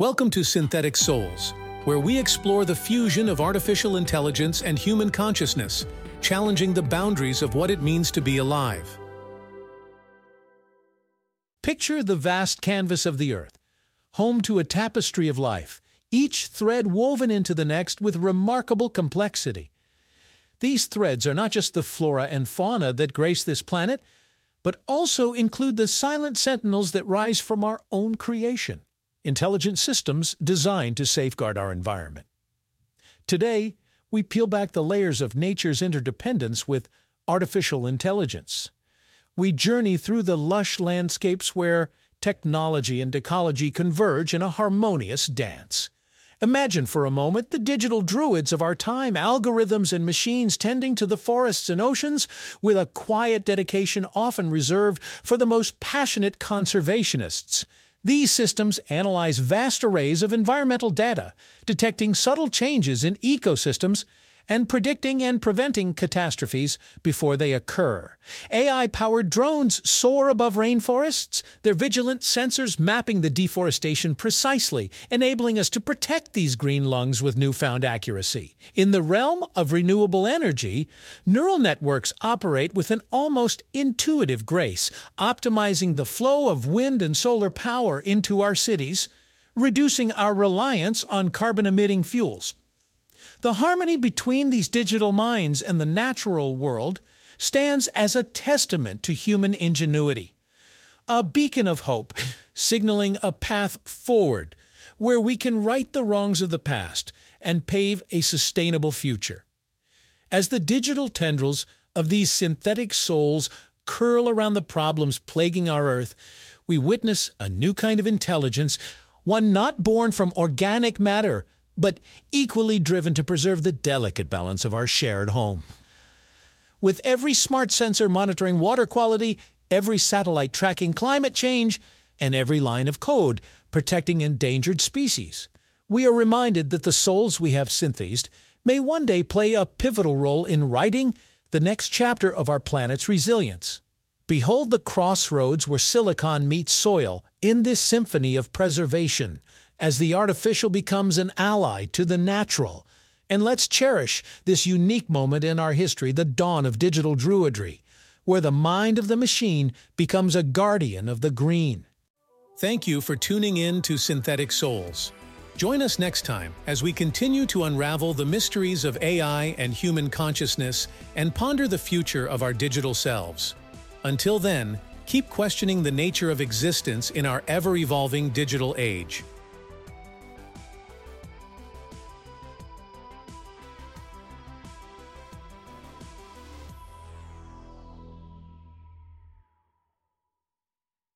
Welcome to Synthetic Souls, where we explore the fusion of artificial intelligence and human consciousness, challenging the boundaries of what it means to be alive. Picture the vast canvas of the Earth, home to a tapestry of life, each thread woven into the next with remarkable complexity. These threads are not just the flora and fauna that grace this planet, but also include the silent sentinels that rise from our own creation intelligent systems designed to safeguard our environment. Today, we peel back the layers of nature's interdependence with artificial intelligence. We journey through the lush landscapes where technology and ecology converge in a harmonious dance. Imagine for a moment the digital druids of our time, algorithms and machines tending to the forests and oceans with a quiet dedication often reserved for the most passionate conservationists. These systems analyze vast arrays of environmental data, detecting subtle changes in ecosystems and predicting and preventing catastrophes before they occur. AI-powered drones soar above rainforests, their vigilant sensors mapping the deforestation precisely, enabling us to protect these green lungs with newfound accuracy. In the realm of renewable energy, neural networks operate with an almost intuitive grace, optimizing the flow of wind and solar power into our cities, reducing our reliance on carbon-emitting fuels. The harmony between these digital minds and the natural world stands as a testament to human ingenuity, a beacon of hope, signaling a path forward where we can right the wrongs of the past and pave a sustainable future. As the digital tendrils of these synthetic souls curl around the problems plaguing our Earth, we witness a new kind of intelligence, one not born from organic matter, but equally driven to preserve the delicate balance of our shared home. With every smart sensor monitoring water quality, every satellite tracking climate change, and every line of code protecting endangered species, we are reminded that the souls we have synthesized may one day play a pivotal role in writing the next chapter of our planet's resilience. Behold the crossroads where silicon meets soil in this symphony of preservation, as the artificial becomes an ally to the natural. And let's cherish this unique moment in our history, the dawn of digital druidry, where the mind of the machine becomes a guardian of the green. Thank you for tuning in to Synthetic Souls. Join us next time as we continue to unravel the mysteries of AI and human consciousness and ponder the future of our digital selves. Until then, keep questioning the nature of existence in our ever-evolving digital age.